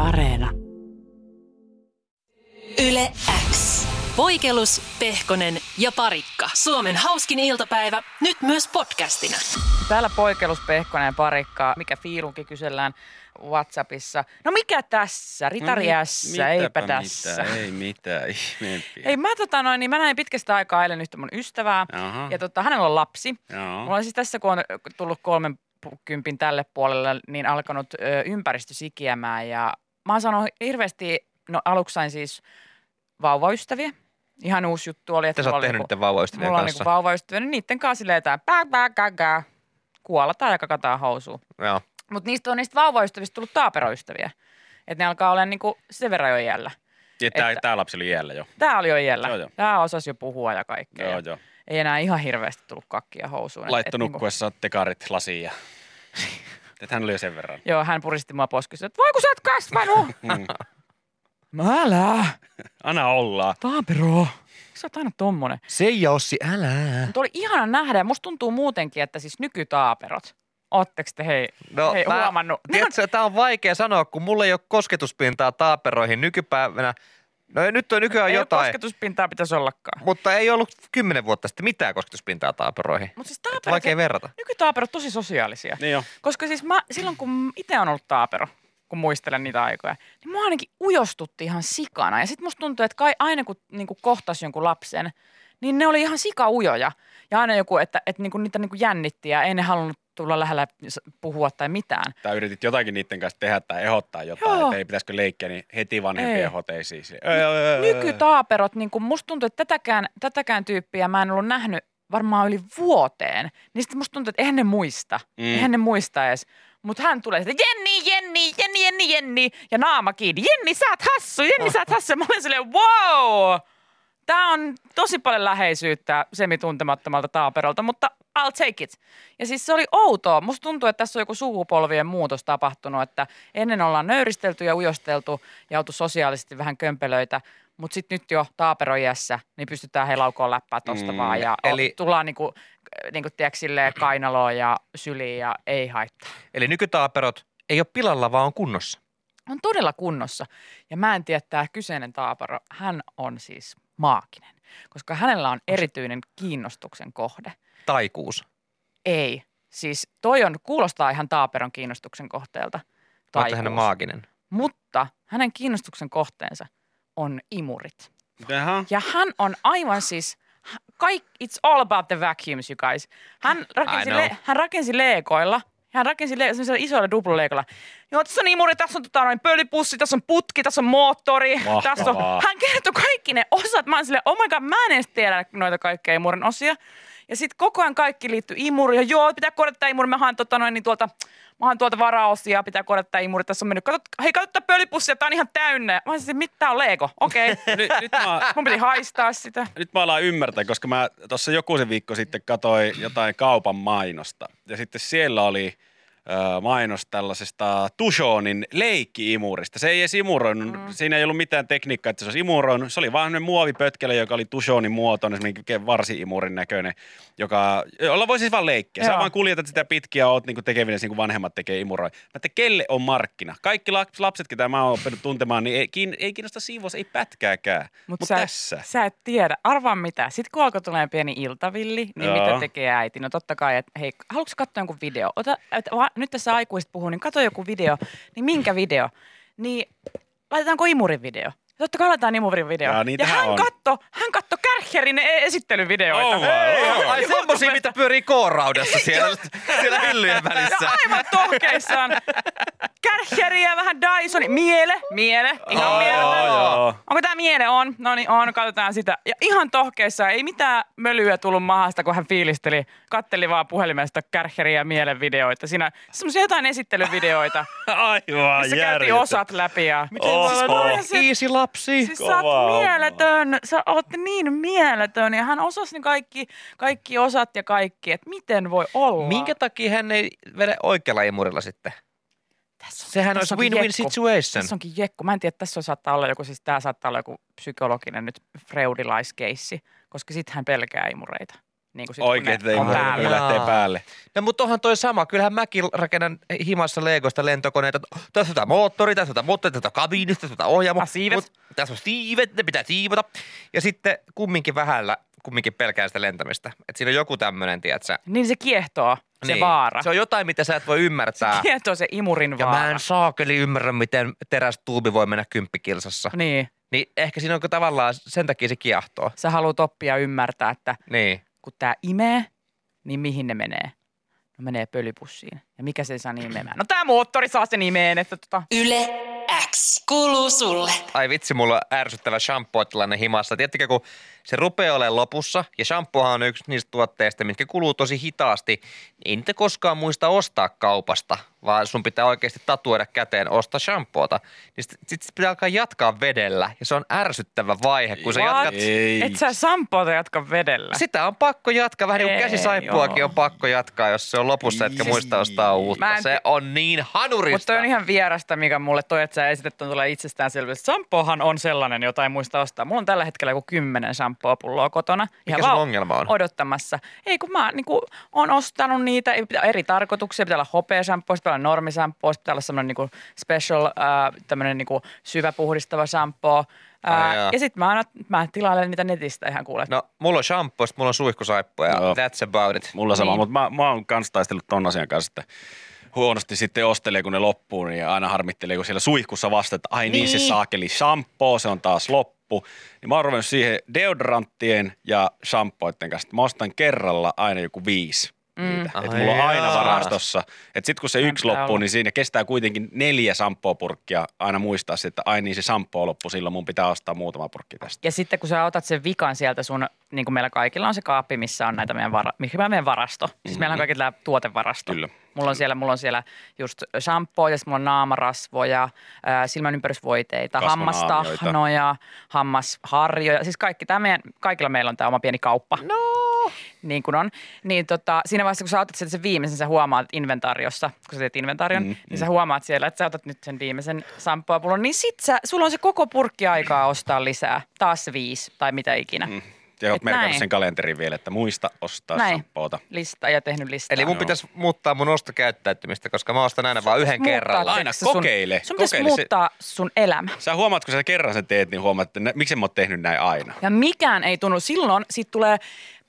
Areena. Yle X. Voikelus, Pehkonen ja Parikka. Suomen hauskin iltapäivä, nyt myös podcastina. Täällä Poikelus, Pehkonen ja Parikka. Mikä fiilunki kysellään Whatsappissa. No mikä tässä? Ritari No mitäpä eipä mitään, tässä. Ei mitään ihmeempiä. Ei, mä, tota noin, niin mä näin pitkästä aikaa eilen yhtä mun ystävää. Aha. Ja tota, hänellä on lapsi. Joo. Mulla on siis tässä, kun on tullut kolmen kympin tälle puolelle, niin alkanut ö, ympäristö sikiämään. Ja mä oon saanut hirveästi, no aluksi sain siis vauvaystäviä. Ihan uusi juttu oli. Että sä mulla oli tehnyt niinku- vauvaystävien Mulla on kanssa? niinku vauvaystäviä, niin niiden kanssa silleen jotain pää, pää, kää, kää. Kuollataan ja kakataan housuun. Joo. Mutta niistä on niistä vauvaystävistä tullut taaperoystäviä. Että ne alkaa olla niinku sen verran jo iällä. Ja tää, että- tää lapsi oli iällä jo. Tää oli jo iällä. Joo, joo. Tää osasi jo puhua ja kaikkea. Joo, joo. Ei enää ihan hirveästi tullut kakkia housuun. Laitto niinku- nukkuessa tekarit lasiin ja... Et hän oli jo sen verran. Joo, hän puristi mua poskissa, että voi kun sä oot kasvanut. Mm. Mä älä, Anna olla. Taapero. Sä oot aina tommonen. Seija Ossi, älä. Mutta oli ihana nähdä ja musta tuntuu muutenkin, että siis nykytaaperot. Ootteko te hei, No, hei mä- huomannut? Tiedätkö, tämä on vaikea sanoa, kun mulla ei ole kosketuspintaa taaperoihin nykypäivänä. No nyt on nykyään ei jotain, kosketuspintaa pitäisi ollakaan. mutta ei ollut kymmenen vuotta sitten mitään kosketuspintaa taaperoihin. Mutta siis Että taaperot, Vaikea verrata. nykytaaperot tosi sosiaalisia. Niin jo. Koska siis mä, silloin kun itse on ollut taapero, kun muistelen niitä aikoja, niin mua ainakin ujostutti ihan sikana. Ja sitten musta tuntuu, että kai aina kun niin kohtasi jonkun lapsen, niin ne oli ihan sikaujoja. Ja aina joku, että, että niin niitä niin jännitti ja ei ne halunnut tulla lähellä puhua tai mitään. Tai yritit jotakin niiden kanssa tehdä tai ehdottaa jotain, Joo. että ei pitäisikö leikkiä, niin heti vanhempien hoteisiin. Nykytaaperot, niin kuin musta tuntuu, että tätäkään, tätäkään tyyppiä mä en ollut nähnyt varmaan yli vuoteen. Niin sitten musta tuntuu, että eihän ne muista. Mm. Mm. Eihän ne muista edes. Mutta hän tulee sitten, Jenni, Jenni, Jenni, Jenni, Jenni. Ja naama kiinni. Jenni, sä oot hassu, Jenni, sä oot hassu. Ja Mä olen silleen, wow! Tämä on tosi paljon läheisyyttä semituntemattomalta taaperolta, mutta I'll take it. Ja siis se oli outoa. Musta tuntuu, että tässä on joku sukupolvien muutos tapahtunut, että ennen ollaan nöyristelty ja ujosteltu ja oltu sosiaalisesti vähän kömpelöitä, mutta sitten nyt jo taaperoiässä, niin pystytään heilaukoon läppää tosta Mm, vaan ja eli- eli... tullaan niinku, niinku tiedätkö, silleen kainaloon ja syliin ja ei haittaa. Eli nykytaaperot ei ole pilalla, vaan on kunnossa. On todella kunnossa. Ja mä en tiedä, tämä kyseinen taapero, hän on siis maaginen, koska hänellä on erityinen kiinnostuksen kohde. Taikuus. Ei. Siis toi on, kuulostaa ihan taaperon kiinnostuksen kohteelta. Olette hänen taikuus. maaginen. Mutta hänen kiinnostuksen kohteensa on imurit. Jaha. Ja hän on aivan siis, kaik, it's all about the vacuums, you guys. Hän rakensi, le, hän rakensi leekoilla, hän rakensi le, sellaisilla isoilla duploleikoilla. Joo, tässä on imuri, tässä on tota, noin pölypussi, tässä on putki, tässä on moottori. Mahtavaa. Tässä on, hän kertoi kaikki ne osat. Mä oon silleen, oh my god, mä en edes tiedä noita kaikkia imurin osia. Ja sitten koko ajan kaikki liittyy imuriin. Ja Joo, pitää korjata imuri. Mä haen, tota, noin, niin tuolta, mä haen tuolta varaosia, pitää korjata imuri. Tässä on mennyt. Kato, hei, katso pölypussia, tää on ihan täynnä. Mä olisin, että mitä on Lego? Okei. Okay. Nyt, nyt, mä, Mun piti haistaa sitä. nyt mä alan ymmärtää, koska mä tuossa joku se viikko sitten katsoin jotain kaupan mainosta. Ja sitten siellä oli mainos tällaisesta Tushonin leikki-imurista. Se ei edes imuroinut, mm. siinä ei ollut mitään tekniikkaa, että se olisi imuroinut. Se oli vaan semmoinen muovipötkelö, joka oli Tushonin muotoinen, semmoinen varsi-imurin näköinen, joka, jolla voi siis vaan leikkiä. Sä Joo. vaan kuljetat sitä pitkiä oot niinku tekevinen, niin kuin vanhemmat tekee imuroi. Mä että kelle on markkina? Kaikki lap- lapset, ketä mä oon oppinut tuntemaan, niin ei, kiin- ei kiinnosta siivous, ei pätkääkään. Mutta Mut sä, tässä. sä et tiedä. Arvaa mitä. Sitten kun alkoi tulemaan pieni iltavilli, niin Joo. mitä tekee äiti? No totta kai, että hei, haluatko katsoa jonkun video? Ota, et, va, nyt tässä aikuiset puhuu, niin katso joku video. Niin minkä video? Niin laitetaanko imurin video? Totta kai laitetaan imurin video. Ja niitähän hän on. katto, hän katto Kärcherin e- esittelyvideoita. Oh, wow. Ei, Ai semmosia, mitä pyörii kooraudassa siellä, siellä hyllyjen välissä. Ja aivan tohkeissaan. Kärcheriä, vähän Dysonia. Miele, miele, ihan Joo, mieletön. joo. Onko tämä miele? On. No niin, on. Katsotaan sitä. Ja ihan tohkeissa. Ei mitään mölyä tullut mahasta, kun hän fiilisteli. Katteli vaan puhelimesta kärheriä ja mielen videoita. Siinä semmoisia jotain esittelyvideoita. Aivan missä käytiin osat läpi. Ja... Miten voi olla Oi, noin se- Easy lapsi. Siis sä oot mieletön, sä oot niin mieletön ja hän osasi ne kaikki, kaikki osat ja kaikki, että miten voi olla. Minkä takia hän ei vedä oikealla imurilla sitten? Tässä on- Sehän tässä olisi win-win situation. Tässä onkin jekku. Mä en tiedä, tässä saattaa olla joku, siis tää saattaa olla joku psykologinen nyt freudilaiskeissä, koska sit hän pelkää imureita. Niin kuin sit, Oikein, ne on päällä. kuin lähtee päälle. No mutta onhan toi sama. Kyllähän mäkin rakennan himassa Legosta lentokoneita. Tässä on tämä moottori, tässä on tämä moottori, tässä on tämä kabiini, tässä on tämä ohjaamo. Ah, siivet. Mut tässä on siivet, ne pitää siivota. Ja sitten kumminkin vähällä, kumminkin pelkään sitä lentämistä. Että siinä on joku tämmöinen, tiedätkö? Niin se kiehtoo, se niin. vaara. Se on jotain, mitä sä et voi ymmärtää. Kiehtoo se imurin ja vaara. mä en saakeli ymmärrä, miten terästuubi voi mennä kymppikilsassa. Niin, Niin ehkä siinä on tavallaan sen takia se kiehtoo. sä haluat oppia ymmärtää, että Niin. kun tää imee, niin mihin ne menee? No menee pölypussiin. Ja mikä se saa niin imemään? No tää moottori saa sen imeen, että tota... Yle X kuuluu sulle. Ai vitsi, mulla on ärsyttävä shampoo-tilanne himassa. Tiedättekö, kun se rupeaa olemaan lopussa, ja shampoohan on yksi niistä tuotteista, mitkä kuluu tosi hitaasti, ei niitä koskaan muista ostaa kaupasta, vaan sun pitää oikeasti tatuoida käteen ostaa shampoota. Niin sit, sit pitää alkaa jatkaa vedellä, ja se on ärsyttävä vaihe, kun sä What? jatkat... Ei. Et sä sampoota jatka vedellä. Sitä on pakko jatkaa, vähän niin kuin Ei, käsisaippuakin joo. on pakko jatkaa, jos se on lopussa, etkä muista ostaa uutta. Mä en Se on niin hanurista. Mutta on ihan vierasta, mikä mulle toi, että sä esität on tulee itsestäänselvyys. Sampohan on sellainen, jota ei muista ostaa. Mulla on tällä hetkellä joku kymmenen shampoo-pulloa kotona. Mikä Ihan sun ongelma on? Odottamassa. Ei kun mä niin on ostanut niitä ei pitää, eri tarkoituksia. Pitää olla hopea-shampoo, pitää olla normishampoo, pitää olla semmoinen niin special, äh, tämmöinen niin syvä puhdistava shampoo. Ai jaa. Äh, ja sitten mä, aina, mä tilailen niitä netistä ihan kuule. No, mulla on shampoo, sit mulla on suihkusaippua ja Joo. that's about it. Mulla sama, Niin. mutta mä, mä oon kans taistellut ton asian kanssa, että huonosti sitten ostelee, kun ne loppuu, niin aina harmittelee, kun siellä suihkussa vasta, että ai niin, se Niin. saakeli shampoo, se on taas loppu. Niin mä oon ruvennut siihen deodoranttien ja shampooiden kanssa. Mä ostan kerralla aina joku viisi. Mm. Että Ai mulla on aina varastossa. Että sit kun se yksi loppuu, niin siinä kestää kuitenkin neljä shampoo-purkkia aina muistaa, että ai niin se shampoo loppuu, silloin mun pitää ostaa muutama purkki tästä. Ja sitten kun sä otat sen vikan sieltä sun, niin kuin meillä kaikilla on se kaappi, missä on näitä meidän, vara, mikä meidän varasto. Siis meillä on kaikilla tämä tuotevarasto. Kyllä. Mulla on siellä, mulla on siellä just shampoo ja sitten mulla on naamarasvoja, silmänympärysvoiteita, hammastahnoja, hammasharjoja. Siis kaikki, tämä meidän, kaikilla meillä on tämä oma pieni kauppa. No. Niin kuin on. Niin tota, siinä vaiheessa, kun sä otat sieltä sen viimeisen, sä huomaat inventaariossa, kun sä teet inventaarion, mm, niin sä huomaat siellä, että sä otat nyt sen viimeisen samppuapullon, niin sit sä, sulla on se koko purkki aikaa ostaa lisää. Taas se viisi tai mitä ikinä. Mm. Ja oot Et merkannut näin. sen kalenterin vielä, että muista ostaa Näin. shampoota. Lista ja tehnyt listaa. Eli mun Joo. pitäisi muuttaa mun ostokäyttäytymistä, koska mä ostan aina vaan yhden kerralla. Aina sun- kokeile, Sun pitäisi kokeile se- muuttaa sun elämä. Sä huomaat, kun sä kerran sen teet, niin huomaat, että miksi mä oon tehnyt näin aina. Ja mikään ei tunnu. Silloin siitä tulee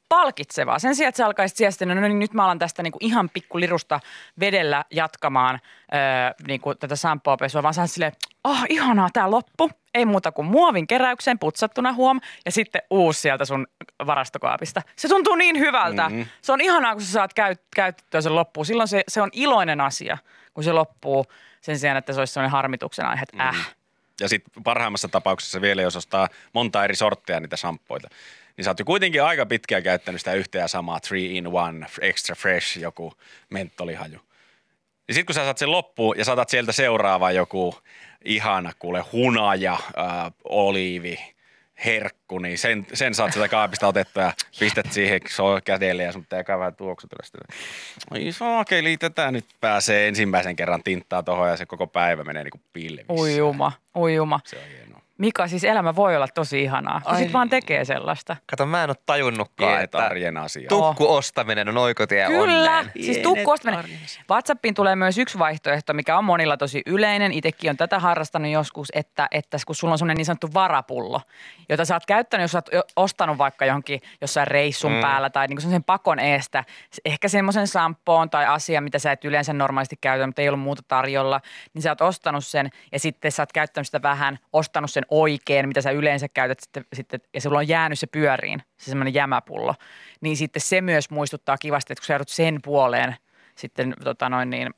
palkitsevaa. Sen sijaan, että sä alkaisit sieltä, no niin nyt mä alan tästä niinku ihan pikkulirusta vedellä jatkamaan öö, niinku tätä sampoopesua, vaan sä silleen, ah ihanaa, tää loppu. Ei muuta kuin muovin keräykseen putsattuna huom ja sitten uusi sieltä sun varastokaapista. Se tuntuu niin hyvältä. Mm-hmm. Se on ihanaa, kun sä saat käyt, käytettyä sen loppuun. Silloin se, se on iloinen asia, kun se loppuu sen sijaan, että se olisi sellainen harmituksen aihe, että äh. Ja sitten parhaimmassa tapauksessa vielä, jos ostaa monta eri sortteja niitä shampoita, niin sä oot jo kuitenkin aika pitkään käyttänyt sitä yhtä ja samaa 3 in 1 extra fresh joku mentolihaju. Ja sitten kun sä saat sen loppuun ja saatat sieltä seuraava joku ihana kuule hunaja, äh, oliivi, herkku, niin sen, sen saat sieltä kaapista otettua ja pistät siihen kädelle ja sun pitää käydä tuoksutella sitä. Oi saakeli, tätä nyt pääsee ensimmäisen kerran tinttaa tohon ja se koko päivä menee niinku pilvissä. Ujuma, ujuma. Se on hienoa. Mika, siis elämä voi olla tosi ihanaa, kun Ai sit vaan tekee sellaista. Kato, mä en ole tajunnutkaan, että arjen asiat. tukku ostaminen on oikotie Kyllä, onneen. siis tukkuostaminen. WhatsAppiin tulee myös yksi vaihtoehto, mikä on monilla tosi yleinen. Itsekin on tätä harrastanut joskus, että, että kun sulla on sellainen niin sanottu varapullo, jota sä oot käyttänyt, jos sä oot ostanut vaikka johonkin jossain reissun mm. päällä tai niin sen pakon eestä. Ehkä semmoisen sampoon tai asia, mitä sä et yleensä normaalisti käytä, mutta ei ollut muuta tarjolla, niin sä oot ostanut sen ja sitten sä oot käyttänyt sitä vähän, ostanut sen oikein, mitä sä yleensä käytät sitten, sitten ja sulla on jäänyt se pyöriin, se semmoinen jämäpullo. Niin sitten se myös muistuttaa kivasti, että kun sä joudut sen puoleen sitten tota noin niin,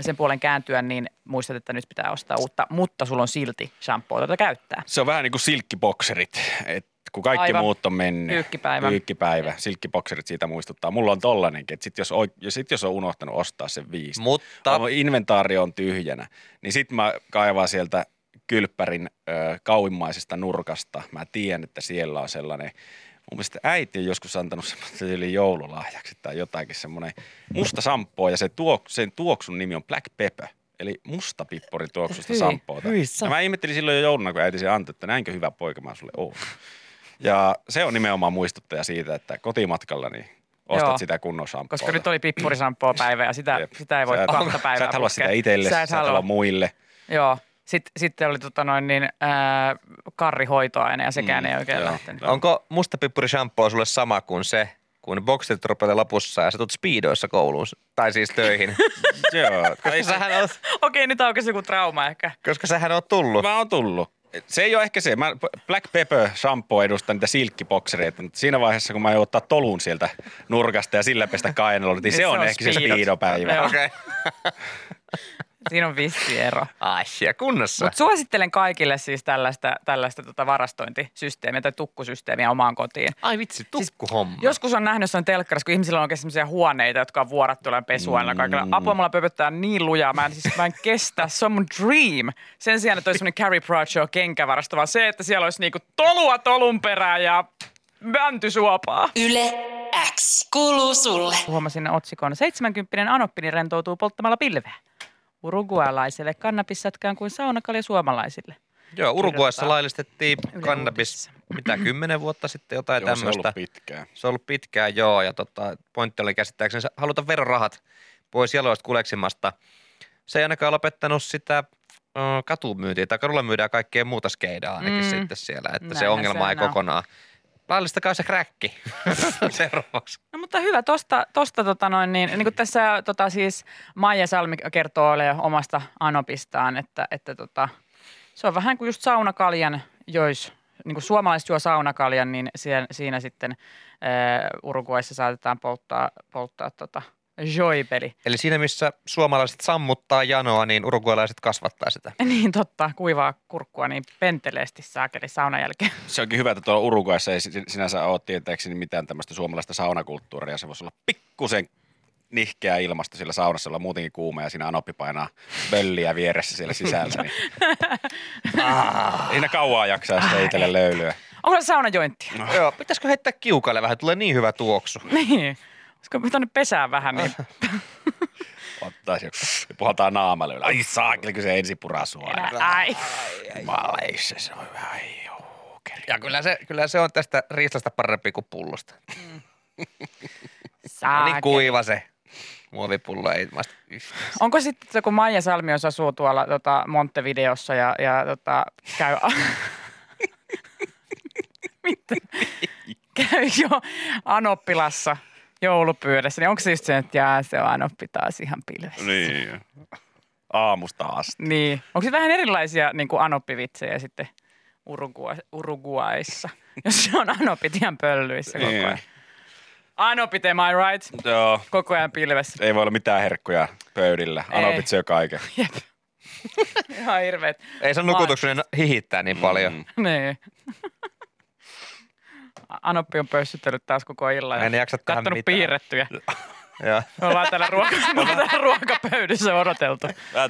sen puolen kääntyä, niin muistat, että nyt pitää ostaa uutta, mutta sulla on silti shampoo, jota käyttää. Se on vähän niin kuin silkkibokserit, että kun kaikki Aivan. muut on mennyt. Pyykkipäivä. Pyykkipäivä. Silkkibokserit siitä muistuttaa. Mulla on tollanenkin, että sit jos, ja sit jos on unohtanut ostaa sen viisi, Mutta Aivan inventaario on tyhjänä, niin sit mä kaivaan sieltä kylppärin ö, kauimmaisesta nurkasta. Mä tiedän, että siellä on sellainen, mun mielestä äiti on joskus antanut semmoista yli joululahjaksi tai jotakin semmoinen musta sampo ja se tuok, sen tuoksun nimi on Black Pepper. Eli musta pippori tuoksusta Hyi, sampoota. hyi Ja mä ihmettelin silloin jo jouluna, kun äiti se antoi, että näinkö hyvä poika mä sulle oon. Ja se on nimenomaan muistuttaja siitä, että kotimatkalla niin ostat Joo. sitä kunnon shampoota. Koska nyt oli pippurisampoa päivä ja sitä, Jep. sitä ei voi Sä et- kahta päivää Sä et halua sitä itselle, Sä et halua. halua muille. Joo. Sitten, sitten oli tota noin niin, ää, karrihoitoaine ja sekään Mm, ei oikein joo. lähtenyt. Onko mustapippuri shampoo sulle sama kuin se, kun boksit rupeaa lopussa ja sä tulet speedoissa kouluun, tai siis töihin? Joo. koska, sähän oot, Okei, nyt aukesi joku trauma ehkä. koska sähän oot tullut. Mä oon tullut. Se ei ole ehkä se. Mä Black Pepper shampoo edustaa niitä silkkiboksereita, mutta siinä vaiheessa, kun mä aion ottaa tolun sieltä nurkasta ja sillä pestä kainalolla, niin se, se on, on ehkä se speedopäivä. Okei. Siinä on vissi ero. Asia kunnossa. Mutta suosittelen kaikille siis tällaista, tällaista tota varastointisysteemiä tai tukkusysteemiä omaan kotiin. Ai vitsi, tukkuhomma. Joskus on nähnyt jossain telkkarissa, kun ihmisillä on oikein sellaisia huoneita, jotka on vuorattu jollain pesuainella Mm. kaikilla. Apua mulla pöpöttää niin lujaa, mä en, siis, mä en kestä, se on mun dream. Sen sijaan, että olisi semmoinen Carrie Bradshaw kenkävarasto, vaan se, että siellä olisi niinku tolua tolun perään ja mäntysuopaa. Yle X kuuluu sulle. Huomasin otsikon. 70 anoppini rentoutuu polttamalla pilveä. Urugualaiselle kannabissätkään kuin saunakalja suomalaisille. Joo, Uruguayssa Kirjoittaa laillistettiin Yle kannabis, mitä kymmenen vuotta sitten jotain Joo, se on tämmöistä. ollut pitkään. Se on ollut pitkään, joo, ja tota, pointti oli käsittääkseni se- haluta verorahat pois jaloista kuleksimasta. Se ei ainakaan lopettanut sitä ö, katumyyntiä, tai kadulla myydään kaikkea muuta skeidaa ainakin Mm. sitten siellä, että se Näinhän ongelma se ei on. kokonaan. Laillistakaa se kräkki seuraavaksi. No mutta hyvä, tosta, tosta tota noin, niin, niin kuin tässä tota siis Maija Salmi kertoo ole omasta anopistaan, että, että tota, se on vähän kuin just saunakaljan jois, niin kuin suomalaiset juo saunakaljan, niin siinä, siinä sitten ää, Uruguayssa saatetaan polttaa, polttaa tota joipeli. Eli siinä, missä suomalaiset sammuttaa janoa, niin uruguailaiset kasvattaa sitä. Niin totta, kuivaa kurkkua niin penteleesti saakeli saunan jälkeen. Se onkin hyvä, että tuolla Uruguayssa ei sin- sinänsä ole tietääkseni mitään tämmöistä suomalaista saunakulttuuria. Se voisi olla pikkusen nihkeä ilmasto siellä saunassa, olla muutenkin kuuma ja siinä anoppi painaa bölliä vieressä siellä sisällä. Niin. Ah, siinä kauaa jaksaa sitä itselle löylyä. Onko se saunajointtia? No. Joo, pitäisikö heittää kiukaille vähän, tulee niin hyvä tuoksu. Niin. Olisiko pitänyt pesää vähän, niin Ottaisi joku ja puhaltaa naamalle. yllä. Ai saakeli, kun se ensi puraa sua. ai. Maleissa se on vähän joukeri. Ja kyllä se, kyllä se on tästä riistasta parempi kuin pullosta. No niin kuiva se muovipullo ei yhtään. Onko sitten, se, kun Maija Salmios asuu tuolla tota, Montevideossa ja, ja tota, käy... Mitä? käy jo Anoppilassa joulupyydässä, niin onko se just se, että jää, se on Anoppi taas ihan pilvessä? Niin. Aamusta asti. Niin. Onko se vähän erilaisia niin kuin Anoppivitsejä sitten Urugua, Uruguayssa, jos se on Anopit ihan pöllyissä koko Niin. ajan? Anopit, am I right? Joo. Koko ajan pilvessä. Ei voi olla mitään herkkuja pöydillä. Anopit syö kaiken. Jep. Ihan hirveet. Ei se nukutukseni hihittää niin paljon. Mm. Niin. Anoppi on pössytellyt taas koko illan. En jaksa tehdä Kattonut mitään. piirrettyjä. Joo. Me ollaan täällä, ruoka, me ollaan täällä ruokapöydissä odoteltu. Mä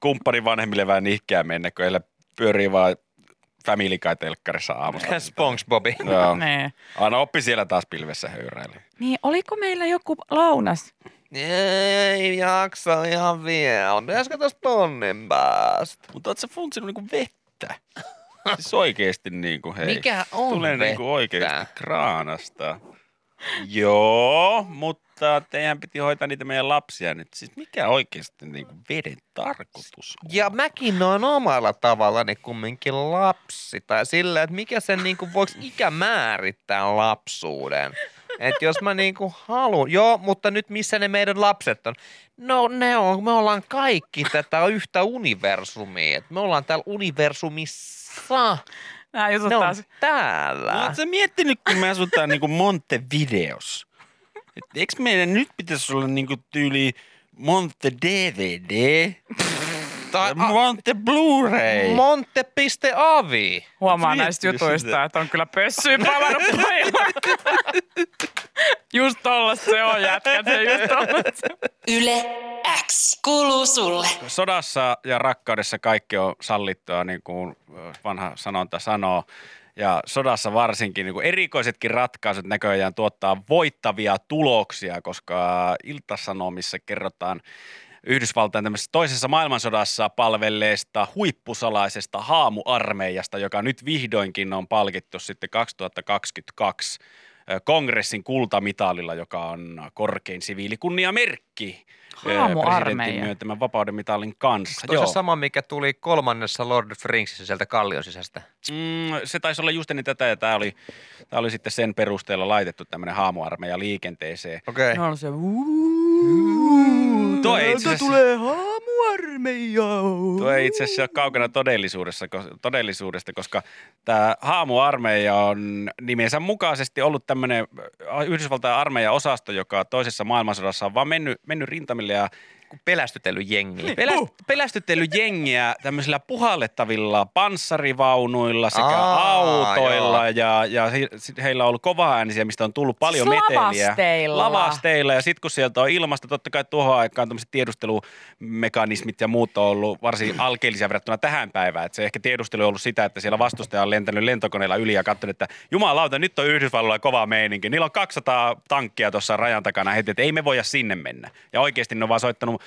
kumppanin vanhemmille vähän nihkeä mennä, kun heillä pyörii vaan Family Guy telkkarissa aamusta. SpongeBobi. Joo. Niin. Aina oppi siellä taas pilvessä höyräili. niin, oliko meillä joku lounas? Ei jaksa ihan vielä. Pitäisikö tuosta tonnin päästä? Mutta oot sä funtsinut niinku vettä? Siis oikeesti niinku hei. Mikä on Tulee vettä? niinku oikeesti kraanasta. Joo, mutta teidän piti hoitaa niitä meidän lapsia nyt. Siis mikä oikeesti niinku veden tarkoitus on? Ja mäkin on omalla tavallani kumminkin lapsi. Tai sillä, että mikä sen niinku, voiko ikä määrittää lapsuuden? Että jos mä niinku haluan, joo, mutta nyt missä ne meidän lapset on? No ne on, me ollaan kaikki tätä yhtä universumia. Et me ollaan täällä universumissa. Nämä jutut Ne on taas. täällä. No, oot sä miettinyt, kun me asutaan niinku Montevideos? Et eikö meidän nyt pitäisi olla niinku tyyli Monte DVD? Tai Monte Blu-ray? Monte.avi. Huomaa Miettinyt näistä jutuista, sitä. että on kyllä pössyä palannut pojilla. Just tollasta se on jätkät, se just. Yle X kuuluu sulle. Sodassa ja rakkaudessa kaikki on sallittua, niin kuin vanha sanonta sanoo. Ja sodassa varsinkin niin kuin erikoisetkin ratkaisut näköjään tuottaa voittavia tuloksia, koska Iltasanomissa kerrotaan Yhdysvaltain tämmöisessä toisessa maailmansodassa palvelleesta huippusalaisesta haamuarmeijasta, joka nyt vihdoinkin on palkittu sitten 2022 ö, kongressin kultamitalilla, joka on korkein siviilikunniamerkki. Presidentin myöntämän vapauden mitalin kanssa. Onko se sama, mikä tuli kolmannessa Lord of the Ringsissa sieltä kallion sisästä? Mm, se taisi olla just ennen tätä, ja tämä oli, tää oli sitten sen perusteella laitettu tämmöinen haamuarmeija liikenteeseen. Okei. Okay. No se, Tuo ei itse asiassa- tulee haamuarmeija. Tuo ei itse asiassa ole kaukana todellisuudessa, todellisuudesta, koska tämä haamuarmeija on nimensä mukaisesti ollut tämmöinen Yhdysvaltain armeijan osasto, joka toisessa maailmansodassa on vaan mennyt, mennyt rintamille ja Pelästytellyt jengiä. peläst, pelästytellyt jengiä tämmöisillä puhallettavilla panssarivaunuilla sekä Aa, autoilla ja, ja he, heillä on ollut kovaäänisiä, mistä on tullut paljon Siis meteliä. lavasteilla. Lavasteilla ja sitten kun sieltä on ilmasta, totta kai tuohon aikaan tämmöiset tiedustelumekanismit ja muut on ollut varsin alkeellisia verrattuna tähän päivään. Et se ehkä tiedustelu on ollut sitä, että siellä vastustaja on lentänyt lentokoneella yli ja katsonut, että jumalauta, nyt on Yhdysvalloilla kova meininki. Niillä on 200 tankkia tuossa rajan takana heti, että ei me voida sinne mennä. Ja oikeasti ne on vaan soittanut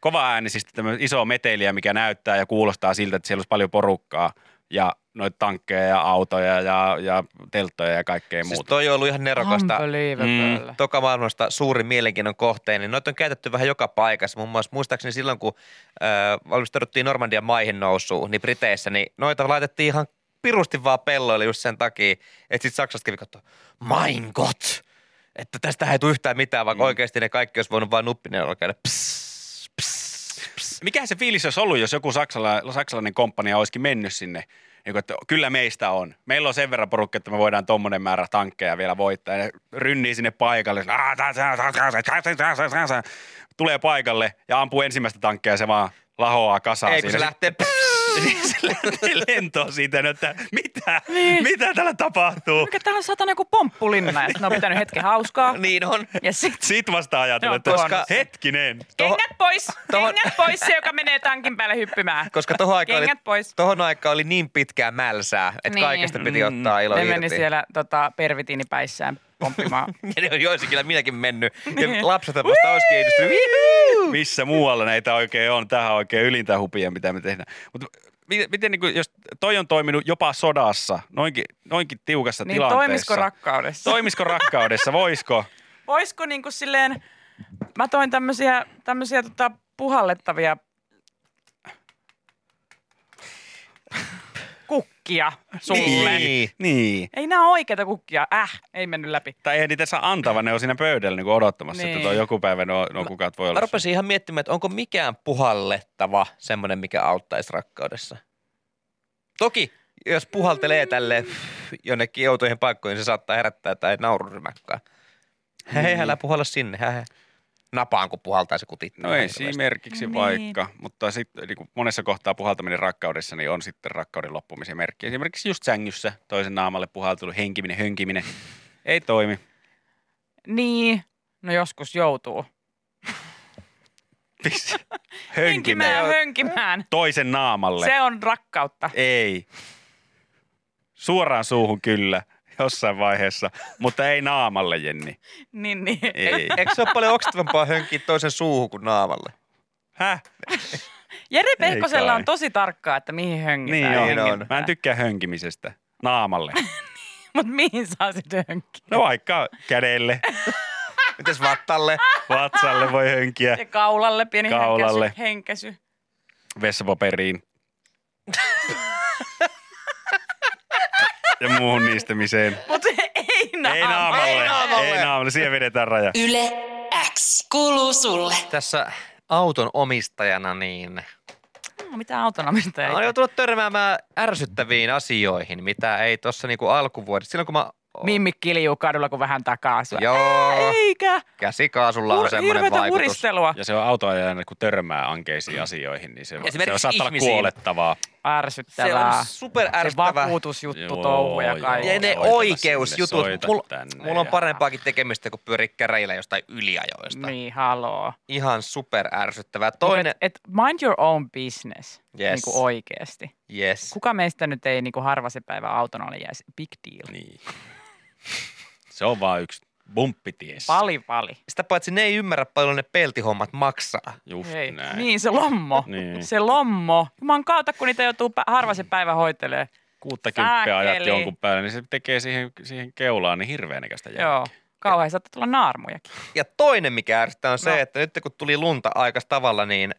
kova äänisistä tämmöistä isoa meteliä, mikä näyttää ja kuulostaa siltä, että siellä olisi paljon porukkaa ja noita tankkeja ja autoja ja, ja telttoja ja kaikkea Siis muuta. toi on ollut ihan nerokasta. Mm. Toka maailmasta suurin mielenkiinnon kohteen, niin noita on käytetty vähän joka paikassa. Muun muassa muistaakseni silloin, kun äh, valmistauduttiin Normandian maihin nousuun, niin Briteissä, niin noita laitettiin ihan pirusti vaan pelloille just sen takia, että sitten Saksasta kävi katsoa, mein Gott, että tästä ei tule yhtään mitään, vaikka mm. oikeasti ne kaikki olisi voinut vain nuppineen käydä pss, Mikähän se fiilis olisi ollut, jos joku saksala, saksalainen komppania olisikin mennyt sinne? Niin kuin, että kyllä meistä on. Meillä on sen verran porukka, että me voidaan tommonen määrä tankkeja vielä voittaa. Ja rynnii sinne paikalle. Tulee paikalle ja ampuu ensimmäistä tankkeja ja se vaan lahoaa kasaan Ei, kun se lähtee Niin se lähtee lentoon siitä, no, että mitä, mitä täällä tapahtuu? Mikä täällä on satana joku pomppulinna ja sit ne on pitänyt hetken hauskaa. Niin on. Ja sit Sitten vasta ajatella, Joo, että koska- hetkinen. kengät pois, tohon- kengät pois se, joka menee tankin päälle hyppimään. Koska tohon aikaan oli, pois. tohon aikaan oli niin pitkää mälsää, että Niin. kaikesta piti ottaa ilo Ne irti. meni siellä tota, pervitiinipäissään pomppimaan. Ne on joissakin minäkin mennyt. Ja lapset vasta olisi. Vihuu! missä muualla näitä oikein on. Tähän oikein ylintä hupia, mitä me tehdään. Mutta miten, miten niin kuin, jos toi on toiminut jopa sodassa, noinkin, noinkin tiukassa niin tilanteessa. toimisiko rakkaudessa? Toimisiko rakkaudessa, voisiko? Voisiko niinku silleen, mä toin tämmöisiä, tämmöisiä tota puhallettavia kukkia sulle. Niin. Niin. Ei nämä ole oikeita kukkia. Äh, ei mennyt läpi. Tai ei niitä saa antaa, vaan ne on siinä pöydällä niin kuin odottamassa, niin. Niin. että joku päivä nuo, nuo kukat voi olla. Mä rupesin ihan miettimään, että onko mikään puhallettava semmoinen, mikä auttaisi rakkaudessa. Toki, jos puhaltelee tälle jonnekin outoihin paikkoihin, se saattaa herättää tai naururymäkkää. Hei, Niin. älä puhalla sinne. Hei. Napaan, kun puhaltaa se kutittaa. No ihan hirveästi. esimerkiksi Niin. vaikka, mutta sitten niin kuin monessa kohtaa puhaltaminen rakkaudessa niin on sitten rakkauden loppumisen merkki. Esimerkiksi just sängyssä toisen naamalle puhaltelu, henkiminen, hönkiminen. Ei toimi. Niin, no joskus joutuu. Hönkimään Hönkimään, hönkimään. toisen naamalle. Se on rakkautta. Ei. Suoraan suuhun kyllä, jossain vaiheessa, mutta ei naamalle, Jenni. Niin, niin. Ei. Eikö se ole paljon oksettavampaa hönkkiä toisen suuhun kuin naamalle? Häh? Jere Pehkosella on tosi tarkkaa, että mihin hönkitään. Niin. Niin on. Mä en tykkää hönkimisestä. Naamalle. Mut mihin saa sitten hönkkiä? No vaikka kädelle, Mites vattalle? vatsalle voi hönkiä, Ja kaulalle pieni Kaulalle. henkäsy. henkäsy. vessapaperiin. ja muuhun niistämiseen. Mutta ei naamalle. Ei naamalle, Ei naamalle. ei naamalle, siihen vedetään raja. Yle X kuuluu sulle. Tässä auton omistajana niin No, mitä autonomista ei. Mä oon joutunut törmäämään ärsyttäviin asioihin, mitä ei tuossa niinku alkuvuodesta. Silloin kun mä... Mimmi kiljuu kadulla, kun vähän takaa sua. Joo, Eikä. käsikaasulla on Hur- semmoinen hirveätä vaikutus. huristelua. Ja se on autoajana, kun törmää ankeisiin asioihin, niin se, se on Esimerkiksi saattaa olla ihmisiin. kuolettavaa. Se Ärsyttävää. on super Se vakuutusjuttu touhu ja kaikki. Ja ne oikeusjutut. sinne, soita Mulla, tänne mulla on ja- parempaakin tekemistä kuin pyöriä käräjillä jostain yliajoista. Niin, haloo. Ihan super ärsyttävää. Toinen... Et, et mind your own business. Yes. Niin kuin oikeesti. yes. Kuka meistä nyt ei niin kuin harva se päivä autonalle jäisi? Big deal. Niin. Se on vaan yksi bumppities. Pali, pali. Sitä paitsi ne ei ymmärrä paljon ne peltihommat maksaa. Just Hei. näin. Niin, se lommo. Niin. Se lommo. Juman kautta, kun niitä joutuu pä- harva se päivä hoitelee. 60 ajat jonkun päälle, niin se tekee siihen, siihen keulaan niin hirveän näköistä jälkeä. Joo. Kauhean saattaa tulla naarmujakin. Ja toinen, mikä ärsyttää, on se, No. että nyt kun tuli lunta aikas tavalla, niin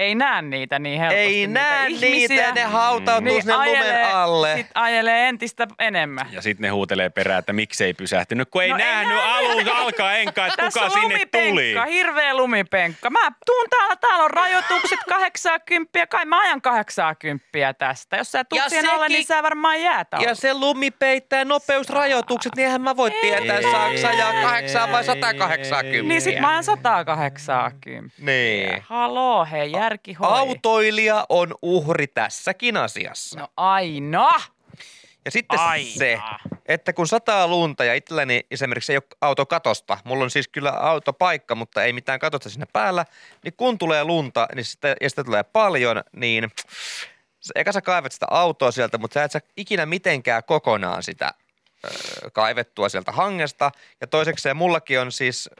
Ei näe niitä niin helposti. ei näe niitä, ihmisiä. ja ne hautautuu niin sinne lumen alle. Sit ajelee entistä enemmän. Ja sitten ne huutelee perään, että miksei pysähtynyt, kun ei No ei nähnyt alun alkaa enkä, että Tässä kuka on sinne tuli. lumipenkka, hirveä lumipenkka. Mä tuun täällä, täällä on rajoitukset 80, kai mä ajan 80 tästä. Jos sä tuut Ja siihen alle, niin sä varmaan jäät Ja se lumi peittää nopeusrajoitukset, niin eihän mä voi tietää, saako sä ajaa 8 vai 180. Niin sit mä ajan 180. Niin. Haloo, hei, järki hoi. Autoilija on uhri tässäkin asiassa. No aina. Ja sitten Aina. se, että kun sataa lunta ja itselläni esimerkiksi ei ole auto katosta, mulla on siis kyllä autopaikka, mutta ei mitään katosta sinne päällä, niin kun tulee lunta niin sitä, ja sitä tulee paljon, niin eka sä kaivat sitä autoa sieltä, mutta sä et sä ikinä mitenkään kokonaan sitä kaivettua sieltä hangesta. Ja toiseksi se mullakin on siis,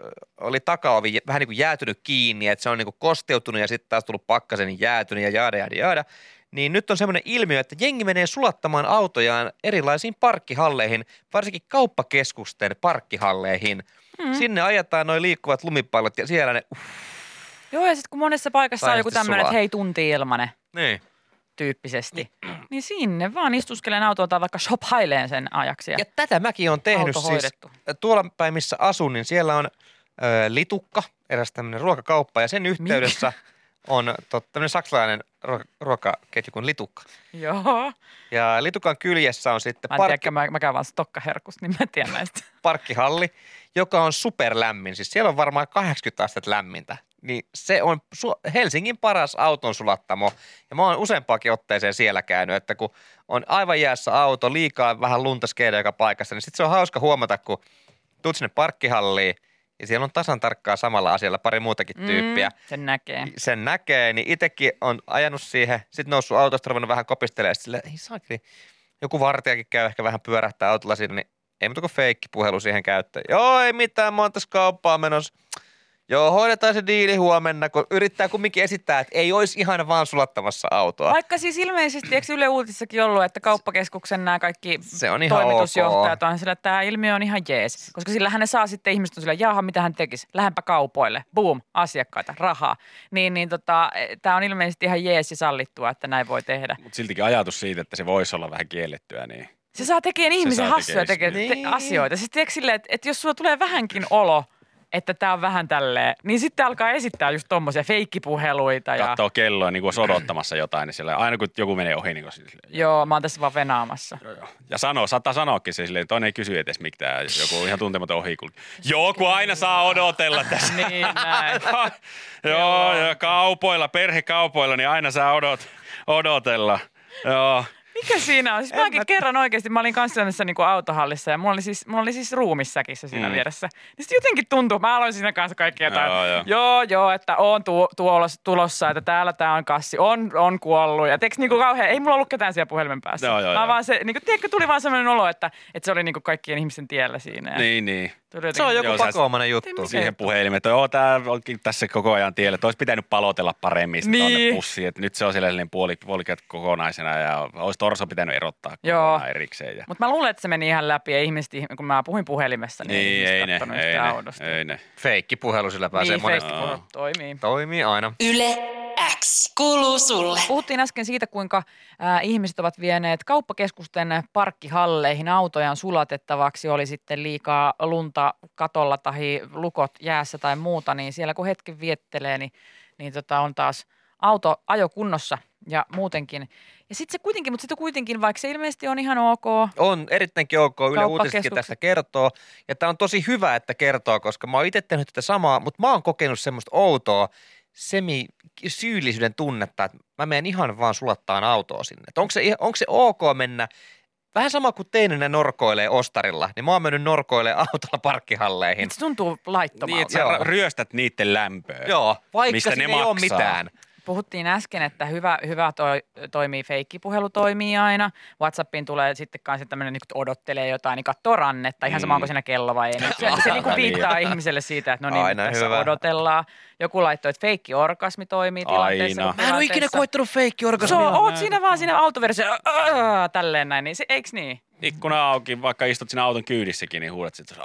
oli takaovi vähän niin kuin jäätynyt kiinni, että se on niin kuin kosteutunut ja sitten taas tullut pakkasen niin jäätynyt ja jaada jaada jaada. Niin nyt on semmoinen ilmiö, että jengi menee sulattamaan autojaan erilaisiin parkkihalleihin, varsinkin kauppakeskusten parkkihalleihin. Mm. Sinne ajetaan noin liikkuvat lumipallot ja siellä ne, uh, Joo, ja sitten kun monessa paikassa on joku tämmöinen, että hei, tunti ilmanen niin. Tyyppisesti, niin sinne vaan istuskelen autoa tai vaikka shophaileen sen ajaksi. Ja, Ja tätä mäkin on tehnyt siis. hoidettu. Tuolla päin, missä asun, niin siellä on ö, Litukka, eräs tämmöinen ruokakauppa, ja sen yhteydessä on tot, tämmöinen saksalainen ruoka, ruokaketju kuin Litukka. Joo. Ja Litukan kyljessä on sitten Mä en parkki, tiedä, mä, mä käyn vaan stokkaherkusta, niin mä en tiedä näistä. parkkihalli, joka on superlämmin. Siis siellä on varmaan 80 astetta lämmintä. Niin se on Helsingin paras auton sulattamo. Ja mä oon useampaakin otteeseen siellä käynyt, että kun on aivan jäässä auto, liikaa vähän lunta joka paikassa, niin sitten se on hauska huomata, kun tuut sinne parkkihalliin ja siellä on tasan tarkkaa samalla asialla pari muutakin tyyppiä. Mm, sen näkee. Sen näkee, niin itsekin on ajanut siihen, sitten noussut autosta, ruvennut vähän kopistelemaan, silleen, ei saakeli, joku vartijakin käy ehkä vähän pyörähtää autolla siinä, niin ei muuta kuin feikki puhelu siihen käyttöön. Joo, ei mitään, mä oon tässä kauppaan menossa. Joo, hoidetaan se diili huomenna, kun yrittää kumminkin esittää, että ei olisi ihan vaan sulattamassa autoa. Vaikka siis ilmeisesti, eikö Yle Uutisissakin ollut, että kauppakeskuksen nämä kaikki Se on ihan toimitusjohtajat ok. on sillä, että tämä ilmiö on ihan jees. Koska sillä hän saa sitten ihmiset on sillä, jaha, mitä hän tekisi? Lähempä kaupoille. Boom, asiakkaita, rahaa. Niin, niin tota, tämä on ilmeisesti ihan jees ja sallittua, että näin voi tehdä. Mutta siltikin ajatus siitä, että se voisi olla vähän kiellettyä, niin Se saa tekemään ihmisen hassuja tekee tekee just te- niin. asioita. Siis tiedätkö silleen, että, että jos sulla tulee vähänkin olo, että tämä on vähän tälleen, niin sitten alkaa esittää just tommosia feikkipuheluita. Ja, katsoo kelloa niin kuin olisi odottamassa jotain, niin siellä aina kun joku menee ohi, niin kuin silleen, joo, mä oon tässä vaan venaamassa. Joo, joo. Ja sanoo, saattaa sanoakin se silleen, toinen ei kysy edes mitään, joku ihan tuntematon ohi kulki. Joo, kun aina saa odotella tässä. Niin, näin. joo, ja kaupoilla, perhekaupoilla, niin aina saa odot, odotella. Joo. Mikä siinä on? Siis mäkin kerran oikeasti, mä olin kanssa sellaisessa niin autohallissa ja mulla oli siis, mulla oli siis ruumissäkissä siinä Mm. vieressä. Niin sitten jotenkin tuntuu, mä aloin siinä kanssa kaikki jotain, Joo, joo. joo, joo, että on tu, tuolos, tulossa, että täällä tää on kassi, on, on kuollut. Ja tiedätkö, niin kuin kauhean, ei mulla ollut ketään siellä puhelimen päässä. Joo, joo, mä joo. vaan se, niin kuin, tiedätkö, tuli vaan sellainen olo, että, että se oli niin kuin kaikkien ihmisten tiellä siinä. Ja Niin, niin. tuli jotenkin- Se on joku Joo, pakoomainen juttu. Siihen puhelimeen, että joo, tää onkin tässä koko ajan tiellä. Että olisi pitänyt palotella paremmin sitä Niin. pussiin. Että nyt se on sellainen puoli, puolikat kokonaisena ja olisi torso pitänyt erottaa Joo. erikseen. Ja... Mutta mä luulen, että se meni ihan läpi ja ihmiset, kun mä puhuin puhelimessa, niin, Niin, ei ne, ei ne, ei ne. Feikki puhelu sillä pääsee Niin, monesti. Facebook toimii. Toimii aina. Yle X kuuluu sulle. Puhuttiin äsken siitä, kuinka äh, ihmiset ovat vieneet kauppakeskusten parkkihalleihin autojaan sulatettavaksi, oli sitten liikaa lunta katolla tai lukot jäässä tai muuta, niin siellä kun hetken viettelee, niin, niin tota on taas auto ajokunnossa ja muutenkin. Ja sitten se kuitenkin, mutta sitten kuitenkin, vaikka se ilmeisesti on ihan ok, On erittäinkin ok. Yle Kauppakeskukset. tästä kertoo. Ja tämä on tosi hyvä, että kertoo, koska mä oon itse tehnyt tätä samaa, mutta mä oon kokenut semmoista outoa semi-syyllisyyden tunnetta, että mä menen ihan vaan sulattaan autoa sinne. Että onko, se, onko se ok mennä, vähän sama kuin teinen ne norkoilee ostarilla, niin mä oon mennyt norkoilee autolla parkkihalleihin. se tuntuu laittomalta. Niin, että sä ryöstät niiden lämpöä. Joo, vaikka Mistä ne siinä ei ole maksaa. mitään. Puhuttiin äsken, että hyvä, hyvä toi, toimii, feikkipuhelu toimii aina. Whatsappiin tulee sitten kanssa tämmöinen, niin kun odottelee jotain, niin katsoo rannetta, ihan sama onko siinä kello vai ei. Se, se niin kuin viittaa ihmiselle siitä, että no niin, Aina tässä hyvä. odotellaan. Joku laittoi, että feikki-orgasmi toimii tilanteessa. Aina. Mä en ole ikinä koittanut feikki Se on, oot siinä vaan siinä autoversiossa, tälleen näin, niin se, eiks niin? Ikkuna auki, vaikka istut siinä auton kyydissäkin, niin huudat sitten.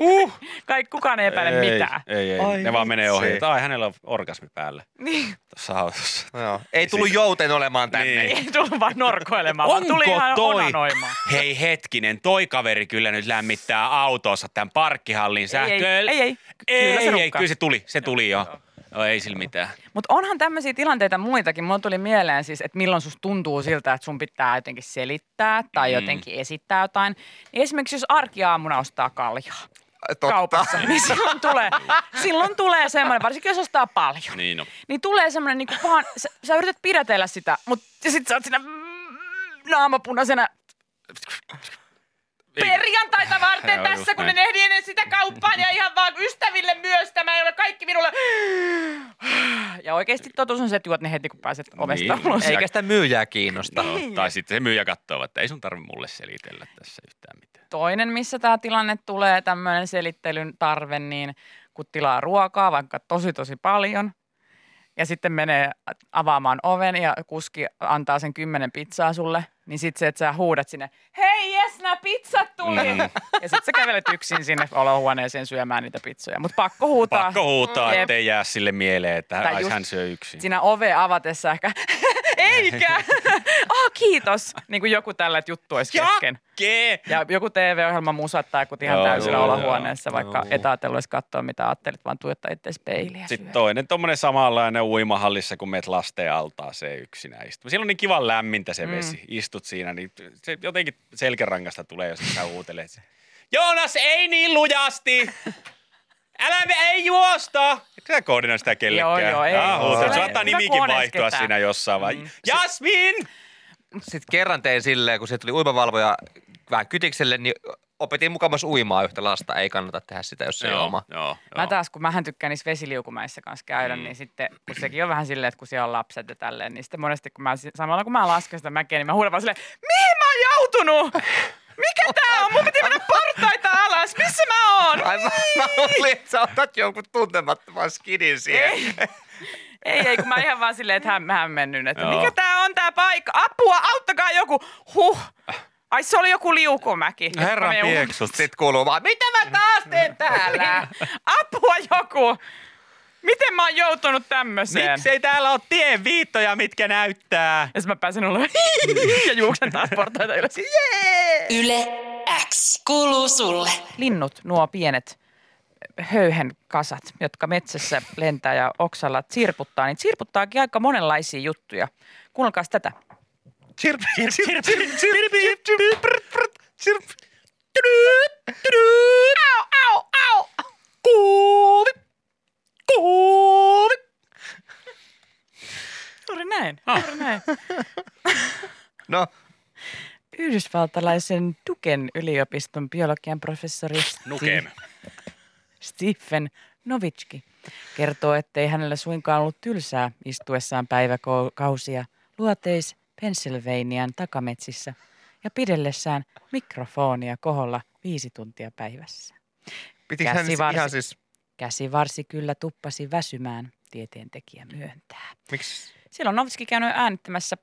Huh. Kaikki kukaan ei epäile ei, mitään. Ei, ei. Ai ne vaan menee ohi. Ai, hänellä on orgasmi päällä Niin. tuossa autossa. Joo. Ei tullut jouten olemaan tänne. Niin. Ei tullut vaan norkoilemaan, vaan tuli ihan onanoimaan. Hei hetkinen, toi kaveri kyllä nyt lämmittää autossa tämän parkkihallin sähköön. ei, ei. Ei, Kyllä se ei, ei, rukkaa. kyllä se tuli, se tuli jo. No, ei sillä mitään. Mutta onhan tämmöisiä tilanteita muitakin. Mulla tuli mieleen siis, että milloin susta tuntuu siltä, että sun pitää jotenkin selittää tai Mm. jotenkin esittää jotain. Niin esimerkiksi jos arkiaamuna ostaa kaljaa Totta. kaupassa, niin silloin tulee, silloin tulee semmoinen, varsinkin jos ostaa paljon, Niin no. niin tulee semmoinen niin vaan, sä, sä yrität pidätellä sitä, mutta sit sä oot siinä mm, naamapunaisena perjantaita varten Joo, tässä, kun ne näin. ehdi ennen sitä kauppaan ja ihan vaan ystäville myös. Tämä ei ole kaikki minulle. Ja oikeasti totuus on se, että juot ne heti, kun pääset ovesta Niin. ulos. Eikä sitä myyjää kiinnosta. No, tai sitten se myyjä katsoo, että ei sun tarvi mulle selitellä tässä yhtään mitään. Toinen, missä tämä tilanne tulee, tämmöinen selittelyn tarve, niin kun tilaa ruokaa vaikka tosi tosi paljon, ja sitten menee avaamaan oven ja kuski antaa sen kymmenen pizzaa sulle, niin sitten se, että sä huudat sinne, hei nämä pizzat tuli! Mm. Ja sitten sä kävelet yksin sinne olohuoneeseen syömään niitä pizzoja. Mutta pakko huutaa. Pakko huutaa, Jep. ettei jää sille mieleen, että ai, just hän syö yksin. Siinä ove avatessa ehkä, eikä! oh, kiitos! Niin kuin joku tällä, että juttu olisi kesken. Jakke! Ja joku TV-ohjelma musattaa, kun ihan Joo, täysillä joo, olohuoneessa, joo. vaikka Joo. etäatellut edes katsoa, mitä ajattelit, vaan tuijottaa itse peiliä. Sitten syö. toinen tommonen samanlainen uimahallissa, kun meet lasten altaaseen yksinään istumaan. Siellä on niin kivan lämmintä se vesi. Mm. Istut siinä, niin se jotenkin selkärangasta tulee, jos sä huutelet se. Joonas, ei niin lujasti! Älä me ei juosta! Eikö sä koordinoi sitä kellekään? Joo, joo, ei. Ah. Saattaa nimikin vaihtua onesketaan. siinä jossain vai. Mm. Jasmin! Sitten kerran tein silleen, kun se tuli uimavalvoja vähän kytikselle, niin opetin mukamassa uimaa yhtä lasta. Ei kannata tehdä sitä, jos se ei oma. joo, joo. Mä taas, kun mähän tykkään niissä vesiliukumäissä kanssa käydä, Mm. niin sitten, kun sekin on vähän silleen, että kun siellä on lapset ja tälleen, niin sitten monesti, kun mä, samalla kun mä lasken sitä mäkeä, niin mä huudan vaan silleen, mihin mä oon joutunut? Mikä tää on? Mun piti mennä portaita alas. Missä mä oon? Ai mä, mä luulin, että sä otat jonkun tuntemattoman skidin siihen. Ei. Ei, ei, kun mä ihan vaan silleen, että hän mennyt, että Joo. mikä tää on tää paikka? Apua, auttakaa joku. Huh. Ai se oli joku liukumäki. Herran pieksut. Sitten kuuluu vaan, mitä mä taas teen täällä? Apua joku! Miten mä oon joutunut tämmöiseen? Miksei täällä ole tien viittoja, mitkä näyttää? Ja sitten mä pääsen ulos ja juoksen taas portaita ylös. Jee! Yle X kuuluu sulle. Linnut, nuo pienet höyhen kasat, jotka metsässä lentää ja oksalla sirputtaa, niin sirputtaakin aika monenlaisia juttuja. Kuunnelkaas tätä. Chirp, chirp, chirp, chirp, chirp, chirp, chirp, chirp. Au, au, au! Kuuvi! Juuri näin, juuri näin. No, Yhdysvaltalaisen Duken yliopiston biologian professori Nukem. Stephen Novitski kertoo, ettei hänellä suinkaan ollut tylsää istuessaan päiväkausia luoteis Pennsylvanian takametsissä ja pidellessään mikrofonia koholla viisi tuntia päivässä. pitikö hän Käsivarsi. ihan siis, Käsivarsi kyllä tuppasi väsymään, tieteentekijä myöntää. miksi? Siellä on Novitski käynyt äänittämässä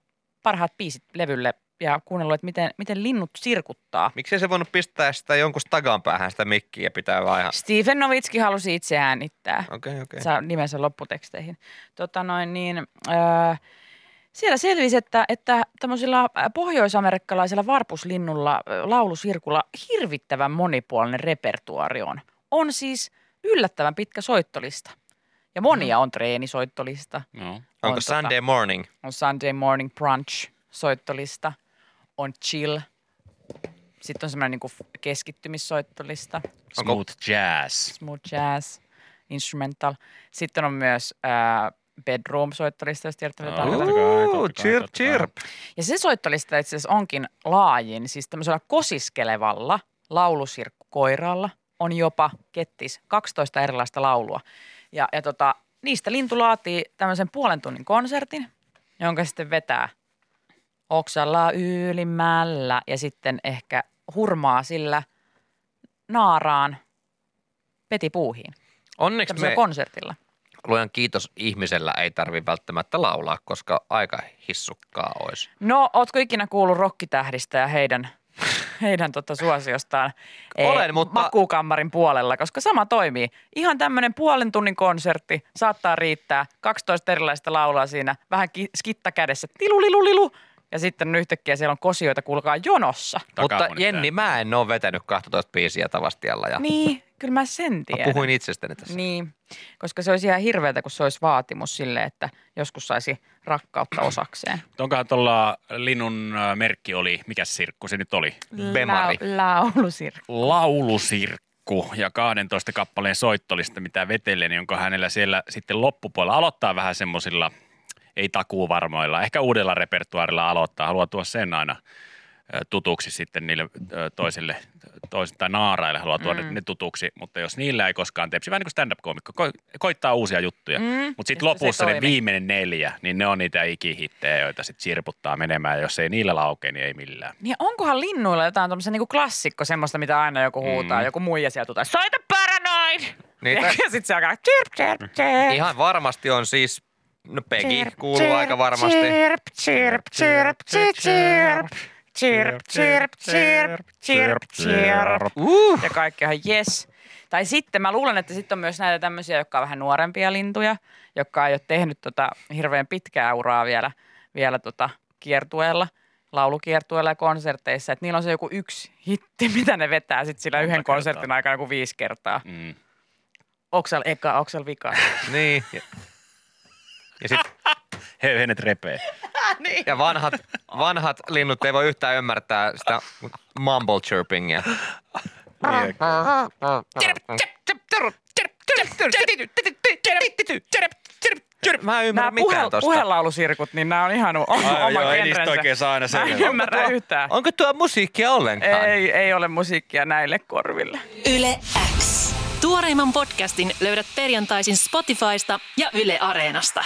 parhaat biisit levylle ja kuunnellut, että miten, miten linnut sirkuttaa. Miksei se voinut pistää sitä jonkun stagan päähän sitä mikkiä ja pitää vaan. Stephen Novitski halusi itse äänittää. Okei, okay, okei. Okay. saa nimensä lopputeksteihin. Tota noin, niin, öö, siellä selvisi, että, että tämmöisillä pohjoisamerikkalaisilla varpuslinnulla ö, laulusirkulla hirvittävän monipuolinen repertuari on. On siis yllättävän pitkä soittolista. Ja monia on treenisoittolista. No. Onko on tota- Sunday morning? On Sunday Morning Brunch soittolista. On Chill. Sitten on semmoinen niin keskittymissoittolista. Smooth jazz. smooth jazz, instrumental. Sitten on myös äh, bedroom-soittolista, jos tiedätte, mitä tarkoitan. Chirp, chirp. Ja se soittolista itse asiassa onkin laajin, siis tämmöisellä kosiskelevalla laulusirkkukoiralla on jopa kettis 12 erilaista laulua. Ja, ja tota, niistä lintu laatii tämmöisen puolen tunnin konsertin, jonka sitten vetää oksalla ylimmällä ja sitten ehkä hurmaa sillä naaraan petipuuhiin. Onneksi Tämmöisellä me, konsertilla. luojan kiitos, ihmisellä ei tarvi välttämättä laulaa, koska aika hissukkaa olisi. No, ootko ikinä kuullut rokkitähdistä ja heidän, heidän tota suosiostaan Olen, mutta- makuukammarin puolella, koska sama toimii. Ihan tämmöinen puolen tunnin konsertti saattaa riittää. 12 erilaista laulaa siinä, vähän ki- skitta kädessä, tilulilulilu. Ja sitten yhtäkkiä siellä on kosioita, kuulkaa jonossa. Mutta Jenni, mä en ole vetänyt 12 biisiä Tavastialla ja Niin, kyllä mä sen mä tiedän. puhuin itsestäni tässä. Niin, koska se olisi ihan hirveätä, kun se olisi vaatimus sille, että joskus saisi rakkautta osakseen. Onkohan tuolla linnun äh, merkki oli, mikä sirkku se nyt oli? Bemari. La- laulusirkku. Laulusirkku ja 12 kappaleen soittolista, mitä vetelee, niin onko hänellä siellä sitten loppupuolella aloittaa vähän semmoisilla, ei takuuvarmoilla, ehkä uudella repertuaarilla aloittaa, haluaa tuoda sen aina tutuksi sitten niille toisille, toisille tai naaraille haluaa tuoda mm. ne tutuksi, mutta jos niillä ei koskaan tepsi, vähän niin kuin stand-up-koomikko, ko- koittaa uusia juttuja, Mm, mutta sitten lopussa ne viimeinen neljä, niin ne on niitä ikihittejä, joita sitten sirputtaa menemään, ja jos ei niillä laukea, niin ei millään. Niin onkohan linnuilla jotain tämmöisen niinku klassikko, semmoista, mitä aina joku huutaa, Mm. joku muija sieltä tulee, soita paranoid! Niitä- ja sitten se alkaa chirp, chirp, chirp. Ihan varmasti on siis, no Peggy Chirp, kuuluu chirp, aika varmasti. Chirp, chirp, chirp, chirp, chirp. Chirp, chirp, chirp, chirp, chirp. Uh. Ja kaikki ihan yes. Tai sitten mä luulen, että sitten on myös näitä tämmöisiä, jotka on vähän nuorempia lintuja, jotka ei ole tehnyt tota hirveän pitkää uraa vielä, vielä tota kiertueella, laulukiertueella ja konserteissa. Että niillä on se joku yksi hitti, mitä ne vetää sitten sillä Monta yhden kertaa. konsertin aikana joku viisi kertaa. Mm. Oksel eka, oksel vika. Niin. Ja, ja, sit, He, henet repee. ja vanhat, vanhat linnut ei voi yhtään ymmärtää sitä mumble chirpingia. Mä en ymmärrä mitään puhe, tosta. puhelaulursirkut, niin nämä on ihan o- Ai, oma joo, ei niistä genrensä. oikein saa aina Mä en ymmärrä yhtään. Onko tuo musiikkia ollenkaan? Ei, ei ole musiikkia näille korville. Yle X. Tuoreimman podcastin löydät perjantaisin Spotifysta ja Yle Areenasta.